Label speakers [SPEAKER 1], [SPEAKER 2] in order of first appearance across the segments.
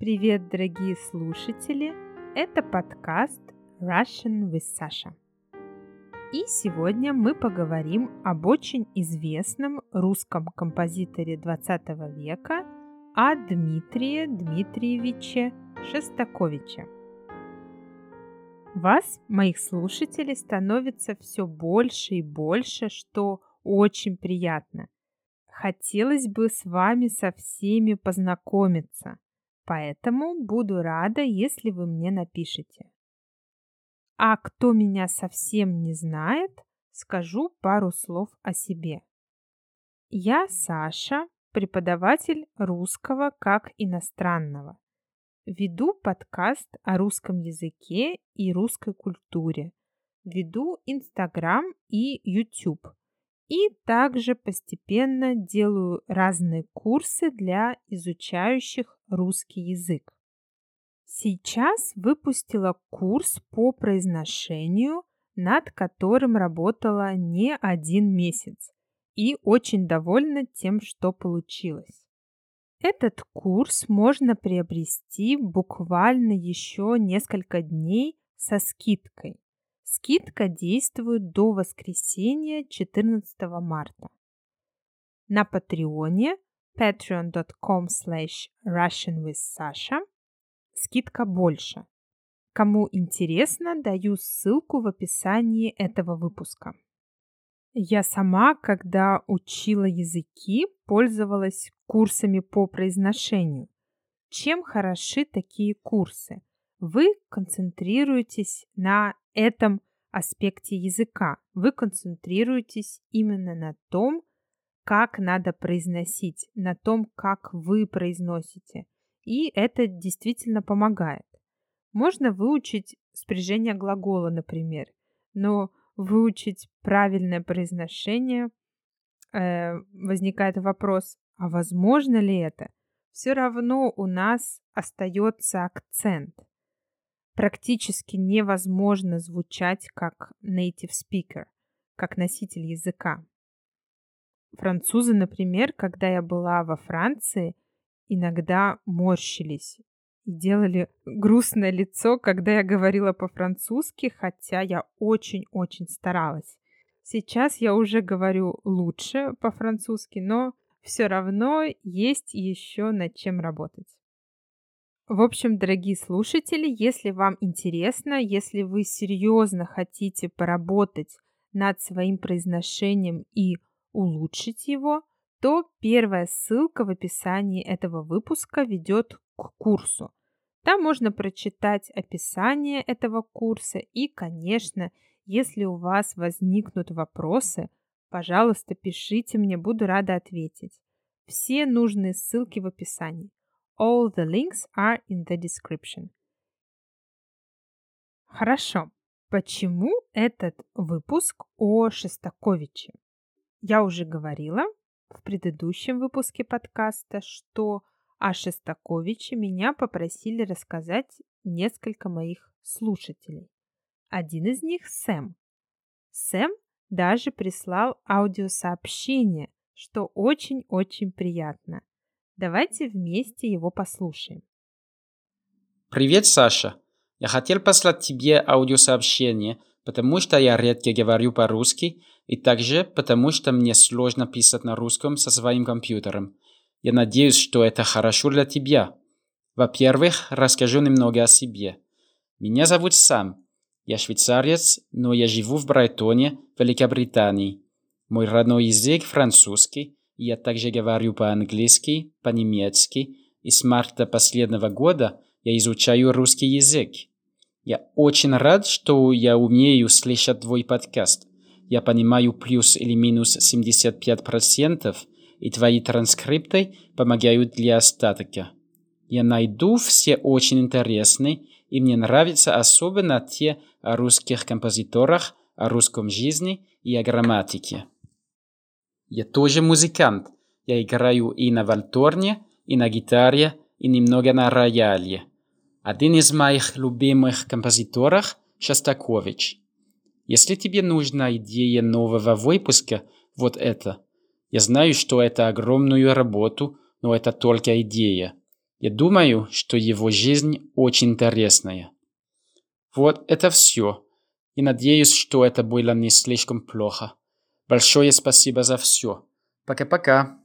[SPEAKER 1] Привет, дорогие слушатели! Это подкаст Russian with Sasha. И сегодня мы поговорим об очень известном русском композиторе 20 века, о Дмитрии Дмитриевиче Шестаковиче. Вас, моих слушателей, становится все больше и больше, что очень приятно. Хотелось бы с вами со всеми познакомиться, поэтому буду рада, если вы мне напишите. А кто меня совсем не знает, скажу пару слов о себе. Я Саша, преподаватель русского как иностранного. Веду подкаст о русском языке и русской культуре. Веду Инстаграм и YouTube. И также постепенно делаю разные курсы для изучающих русский язык. Сейчас выпустила курс по произношению, над которым работала не один месяц и очень довольна тем, что получилось. Этот курс можно приобрести буквально еще несколько дней со скидкой. Скидка действует до воскресенья 14 марта. На Патреоне patreon.com slash russianwithsasha скидка больше. Кому интересно, даю ссылку в описании этого выпуска. Я сама, когда учила языки, пользовалась курсами по произношению. Чем хороши такие курсы? Вы концентрируетесь на этом аспекте языка. Вы концентрируетесь именно на том, как надо произносить, на том, как вы произносите. И это действительно помогает. Можно выучить спряжение глагола, например, но выучить правильное произношение, э, возникает вопрос, а возможно ли это? Все равно у нас остается акцент. Практически невозможно звучать как native speaker, как носитель языка. Французы, например, когда я была во Франции, иногда морщились и делали грустное лицо, когда я говорила по-французски, хотя я очень-очень старалась. Сейчас я уже говорю лучше по-французски, но все равно есть еще над чем работать. В общем, дорогие слушатели, если вам интересно, если вы серьезно хотите поработать над своим произношением и улучшить его, то первая ссылка в описании этого выпуска ведет к курсу. Там можно прочитать описание этого курса и, конечно, если у вас возникнут вопросы, пожалуйста, пишите мне, буду рада ответить. Все нужные ссылки в описании. All the links are in the description. Хорошо. Почему этот выпуск о Шестаковиче? Я уже говорила в предыдущем выпуске подкаста, что о Шестаковиче меня попросили рассказать несколько моих слушателей. Один из них Сэм. Сэм даже прислал аудиосообщение, что очень-очень приятно. Давайте вместе его послушаем.
[SPEAKER 2] Привет, Саша. Я хотел послать тебе аудиосообщение, потому что я редко говорю по-русски, и также потому что мне сложно писать на русском со своим компьютером. Я надеюсь, что это хорошо для тебя. Во-первых, расскажу немного о себе. Меня зовут Сам. Я швейцарец, но я живу в Брайтоне, Великобритании. Мой родной язык французский, я также говорю по-английски, по-немецки, и с марта последнего года я изучаю русский язык. Я очень рад, что я умею слышать твой подкаст. Я понимаю плюс или минус 75%, и твои транскрипты помогают для остатка. Я найду все очень интересные, и мне нравятся особенно те о русских композиторах, о русском жизни и о грамматике. Я тоже музыкант. Я играю и на вальторне, и на гитаре, и немного на рояле. Один из моих любимых композиторов – Шостакович. Если тебе нужна идея нового выпуска, вот это – я знаю, что это огромную работу, но это только идея. Я думаю, что его жизнь очень интересная. Вот это все. И надеюсь, что это было не слишком плохо. Большое спасибо за все. Пока-пока.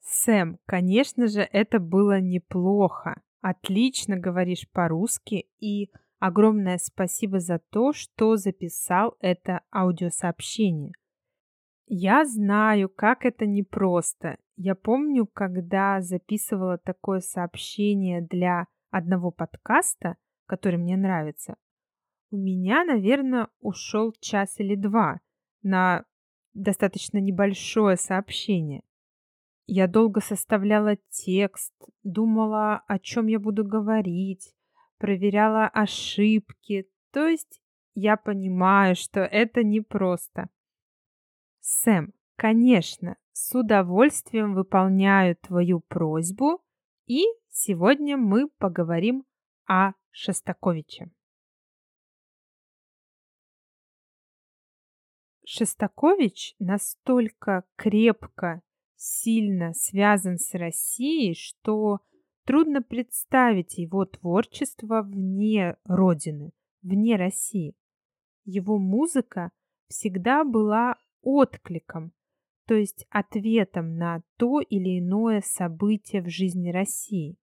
[SPEAKER 1] Сэм, конечно же, это было неплохо. Отлично говоришь по-русски и огромное спасибо за то, что записал это аудиосообщение. Я знаю, как это непросто. Я помню, когда записывала такое сообщение для одного подкаста, который мне нравится, у меня, наверное, ушел час или два на достаточно небольшое сообщение. Я долго составляла текст, думала, о чем я буду говорить, проверяла ошибки. То есть я понимаю, что это непросто. Сэм, конечно, с удовольствием выполняю твою просьбу, и сегодня мы поговорим о Шостаковиче. Шостакович настолько крепко, сильно связан с Россией, что трудно представить его творчество вне родины, вне России. Его музыка всегда была откликом, то есть ответом на то или иное событие в жизни России.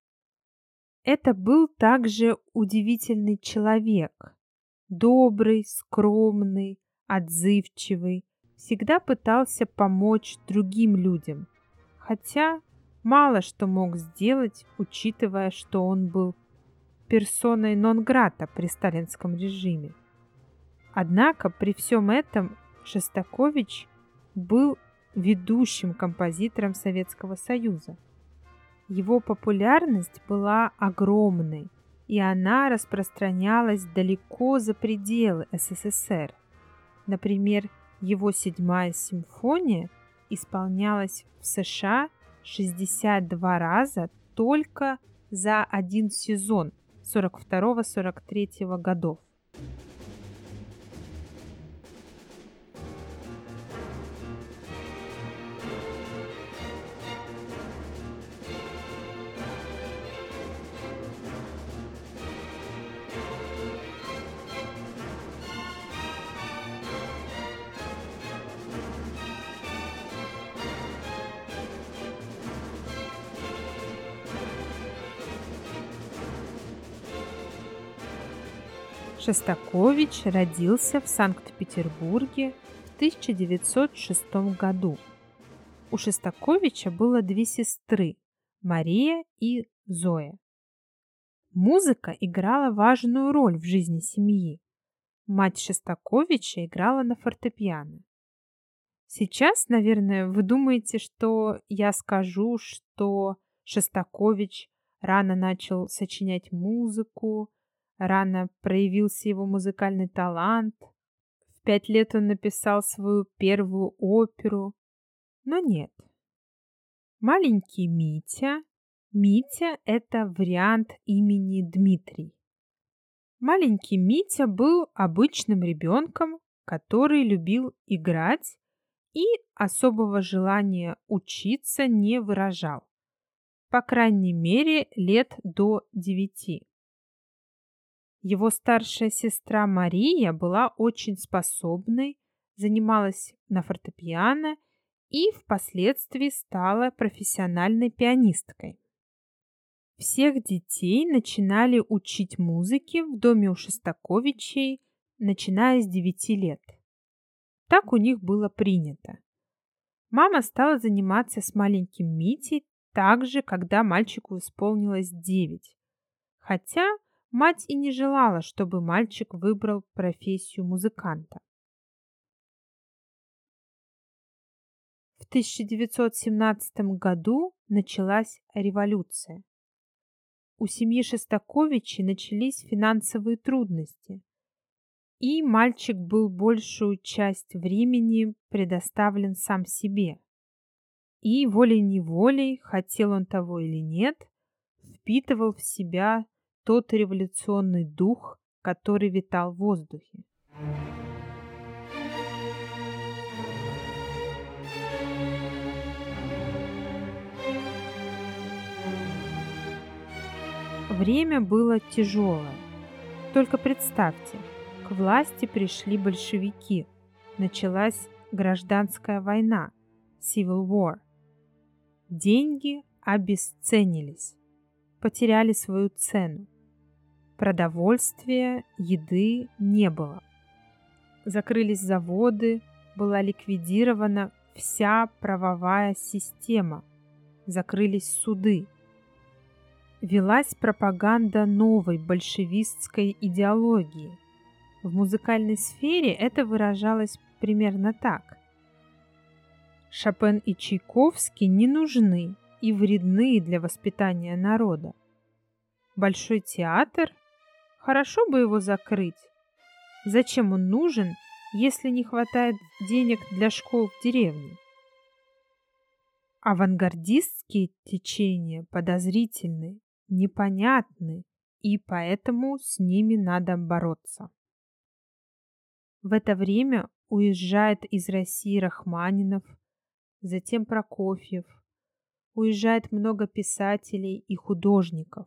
[SPEAKER 1] Это был также удивительный человек, добрый, скромный, отзывчивый, всегда пытался помочь другим людям, хотя мало что мог сделать, учитывая, что он был персоной нон-грата при сталинском режиме. Однако при всем этом Шостакович был ведущим композитором Советского Союза. Его популярность была огромной, и она распространялась далеко за пределы СССР. Например, его седьмая симфония исполнялась в США 62 раза только за один сезон 42-43 годов. Шостакович родился в Санкт-Петербурге в 1906 году. У Шостаковича было две сестры – Мария и Зоя. Музыка играла важную роль в жизни семьи. Мать Шостаковича играла на фортепиано. Сейчас, наверное, вы думаете, что я скажу, что Шостакович рано начал сочинять музыку, Рано проявился его музыкальный талант. В пять лет он написал свою первую оперу. Но нет. Маленький Митя. Митя – это вариант имени Дмитрий. Маленький Митя был обычным ребенком, который любил играть и особого желания учиться не выражал. По крайней мере, лет до девяти. Его старшая сестра Мария была очень способной, занималась на фортепиано и впоследствии стала профессиональной пианисткой. Всех детей начинали учить музыке в доме у Шостаковичей, начиная с 9 лет. Так у них было принято. Мама стала заниматься с маленьким Митей также, когда мальчику исполнилось 9. Хотя Мать и не желала, чтобы мальчик выбрал профессию музыканта. В 1917 году началась революция. У семьи Шостаковичей начались финансовые трудности, и мальчик был большую часть времени предоставлен сам себе. И волей-неволей, хотел он того или нет, впитывал в себя тот революционный дух, который витал в воздухе. Время было тяжелое. Только представьте, к власти пришли большевики. Началась гражданская война, Civil War. Деньги обесценились, потеряли свою цену. Продовольствия, еды не было. Закрылись заводы, была ликвидирована вся правовая система, закрылись суды. Велась пропаганда новой большевистской идеологии. В музыкальной сфере это выражалось примерно так. Шопен и Чайковский не нужны и вредны для воспитания народа. Большой театр Хорошо бы его закрыть. Зачем он нужен, если не хватает денег для школ в деревне? Авангардистские течения подозрительны, непонятны, и поэтому с ними надо бороться. В это время уезжает из России Рахманинов, затем Прокофьев, уезжает много писателей и художников.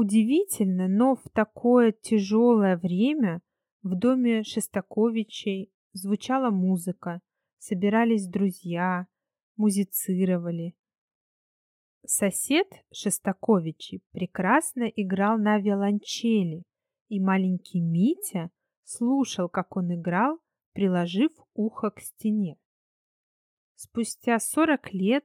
[SPEAKER 1] Удивительно, но в такое тяжелое время в доме Шестаковичей звучала музыка, собирались друзья, музицировали. Сосед Шестаковичей прекрасно играл на виолончели, и маленький Митя слушал, как он играл, приложив ухо к стене. Спустя сорок лет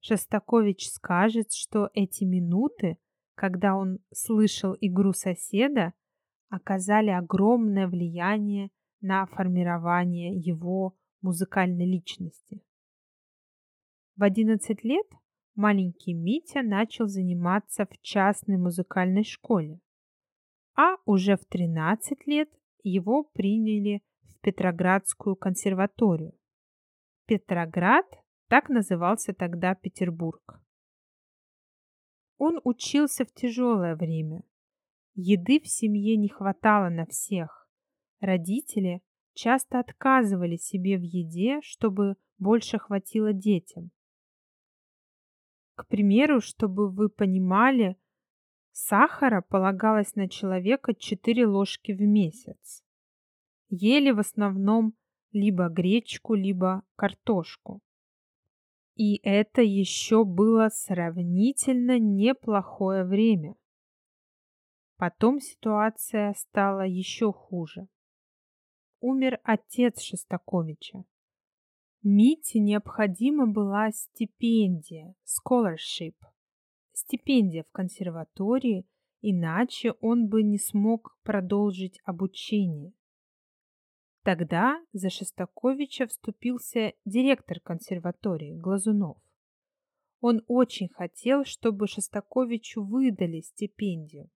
[SPEAKER 1] Шостакович скажет, что эти минуты когда он слышал игру соседа, оказали огромное влияние на формирование его музыкальной личности. В 11 лет маленький Митя начал заниматься в частной музыкальной школе, а уже в 13 лет его приняли в Петроградскую консерваторию. Петроград так назывался тогда Петербург. Он учился в тяжелое время. Еды в семье не хватало на всех. Родители часто отказывали себе в еде, чтобы больше хватило детям. К примеру, чтобы вы понимали, сахара полагалось на человека 4 ложки в месяц. Ели в основном либо гречку, либо картошку. И это еще было сравнительно неплохое время. Потом ситуация стала еще хуже. Умер отец Шестаковича. Мите необходима была стипендия, scholarship, стипендия в консерватории, иначе он бы не смог продолжить обучение. Тогда за Шестаковича вступился директор консерватории Глазунов. Он очень хотел, чтобы Шостаковичу выдали стипендию.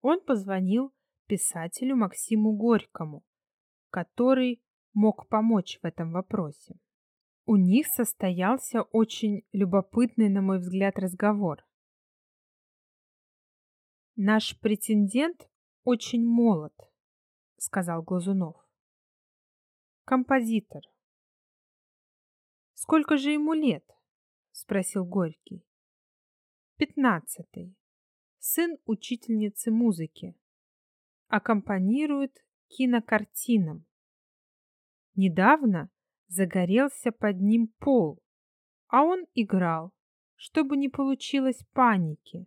[SPEAKER 1] Он позвонил писателю Максиму Горькому, который мог помочь в этом вопросе. У них состоялся очень любопытный, на мой взгляд, разговор. «Наш претендент очень молод», — сказал Глазунов композитор. Сколько же ему лет? спросил Горький. Пятнадцатый. Сын учительницы музыки. Аккомпанирует кинокартинам. Недавно загорелся под ним пол, а он играл, чтобы не получилось паники.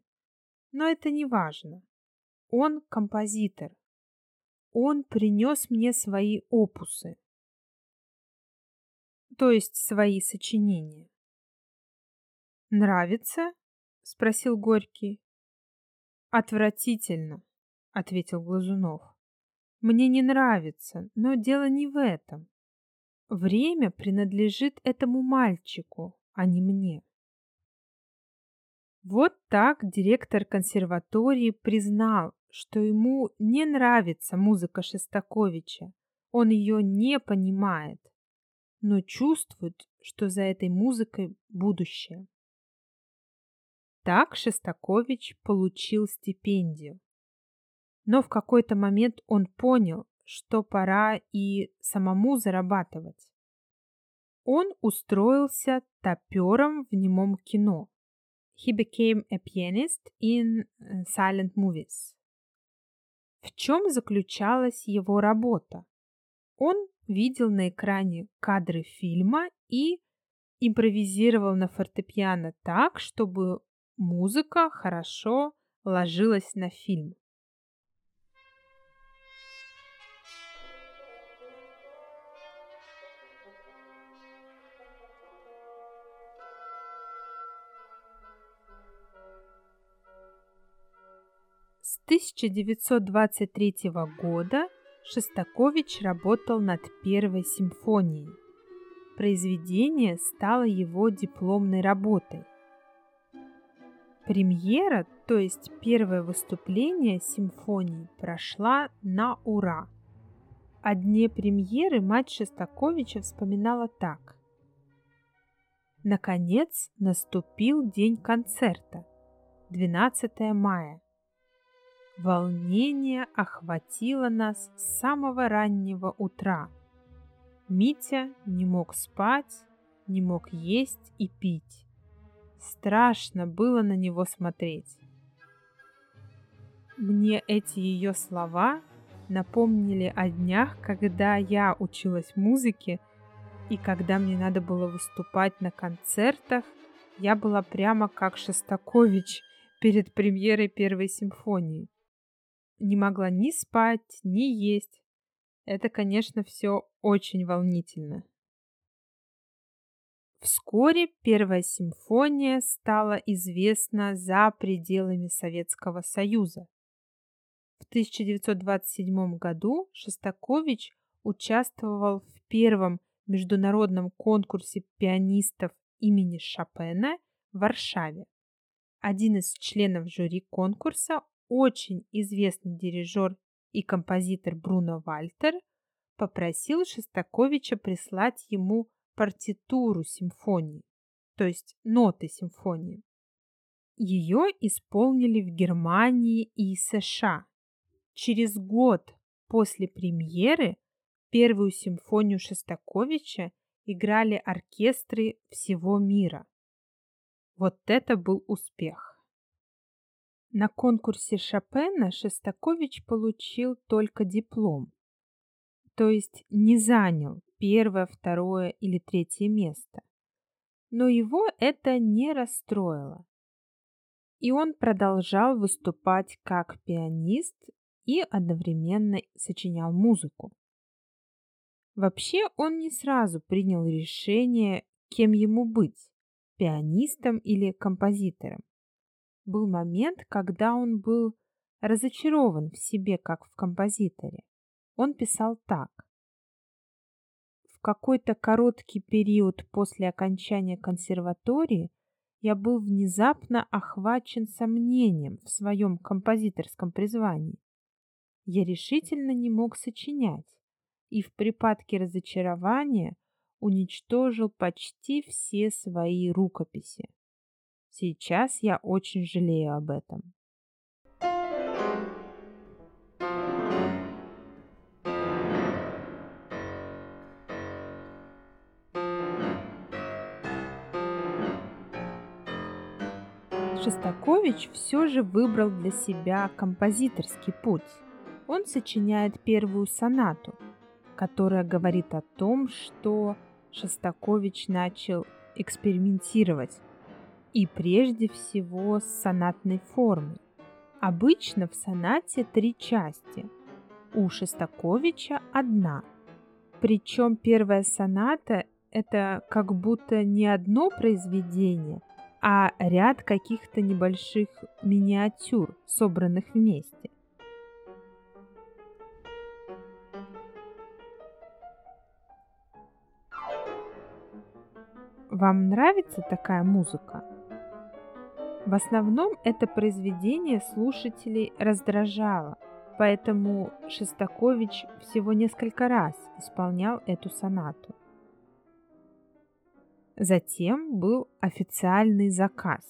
[SPEAKER 1] Но это не важно. Он композитор. Он принес мне свои опусы то есть свои сочинения. «Нравится?» — спросил Горький. «Отвратительно», — ответил Глазунов. «Мне не нравится, но дело не в этом. Время принадлежит этому мальчику, а не мне». Вот так директор консерватории признал, что ему не нравится музыка Шестаковича, он ее не понимает но чувствует, что за этой музыкой будущее. Так Шестакович получил стипендию. Но в какой-то момент он понял, что пора и самому зарабатывать. Он устроился топером в немом кино. he became a pianist in silent movies. В чем заключалась его работа? Он видел на экране кадры фильма и импровизировал на фортепиано так, чтобы музыка хорошо ложилась на фильм. С 1923 года Шостакович работал над первой симфонией. Произведение стало его дипломной работой. Премьера, то есть первое выступление симфонии, прошла на ура. О дне премьеры мать Шостаковича вспоминала так. Наконец наступил день концерта, 12 мая. Волнение охватило нас с самого раннего утра. Митя не мог спать, не мог есть и пить. Страшно было на него смотреть. Мне эти ее слова напомнили о днях, когда я училась музыке, и когда мне надо было выступать на концертах, я была прямо как Шостакович перед премьерой первой симфонии не могла ни спать, ни есть. Это, конечно, все очень волнительно. Вскоре первая симфония стала известна за пределами Советского Союза. В 1927 году Шостакович участвовал в первом международном конкурсе пианистов имени Шопена в Варшаве. Один из членов жюри конкурса очень известный дирижер и композитор Бруно Вальтер попросил Шостаковича прислать ему партитуру симфонии, то есть ноты симфонии. Ее исполнили в Германии и США. Через год после премьеры первую симфонию Шостаковича играли оркестры всего мира. Вот это был успех. На конкурсе Шопена Шестакович получил только диплом, то есть не занял первое, второе или третье место. Но его это не расстроило. И он продолжал выступать как пианист и одновременно сочинял музыку. Вообще он не сразу принял решение, кем ему быть – пианистом или композитором был момент, когда он был разочарован в себе, как в композиторе. Он писал так. В какой-то короткий период после окончания консерватории я был внезапно охвачен сомнением в своем композиторском призвании. Я решительно не мог сочинять и в припадке разочарования уничтожил почти все свои рукописи. Сейчас я очень жалею об этом. Шостакович все же выбрал для себя композиторский путь. Он сочиняет первую сонату, которая говорит о том, что Шостакович начал экспериментировать и прежде всего с сонатной формой. Обычно в сонате три части, у Шостаковича одна. Причем первая соната – это как будто не одно произведение, а ряд каких-то небольших миниатюр, собранных вместе. Вам нравится такая музыка? В основном это произведение слушателей раздражало, поэтому Шестакович всего несколько раз исполнял эту сонату. Затем был официальный заказ.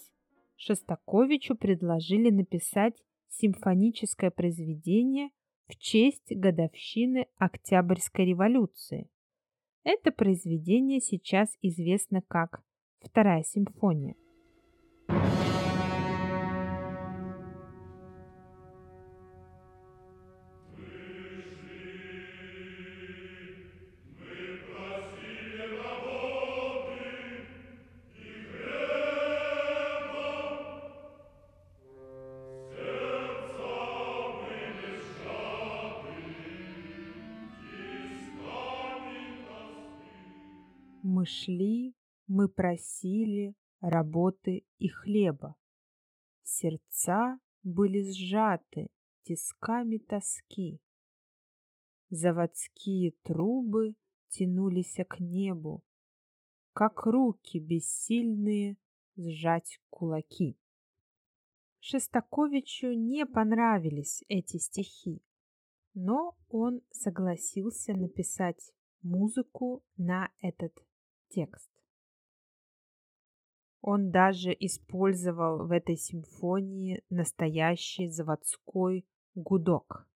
[SPEAKER 1] Шостаковичу предложили написать симфоническое произведение в честь годовщины Октябрьской революции. Это произведение сейчас известно как Вторая симфония. Мы шли, мы просили работы и хлеба. Сердца были сжаты тисками тоски. Заводские трубы тянулись к небу, как руки бессильные сжать кулаки. Шестаковичу не понравились эти стихи, но он согласился написать музыку на этот текст. Он даже использовал в этой симфонии настоящий заводской гудок.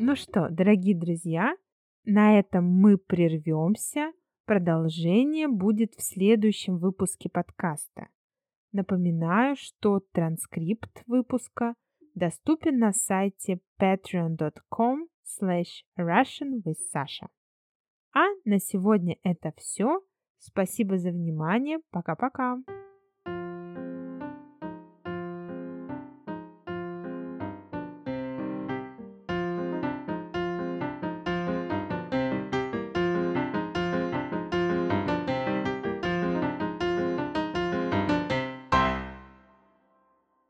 [SPEAKER 1] Ну что, дорогие друзья, на этом мы прервемся. Продолжение будет в следующем выпуске подкаста. Напоминаю, что транскрипт выпуска доступен на сайте patreon.com slash russian with Sasha. А на сегодня это все. Спасибо за внимание. Пока-пока.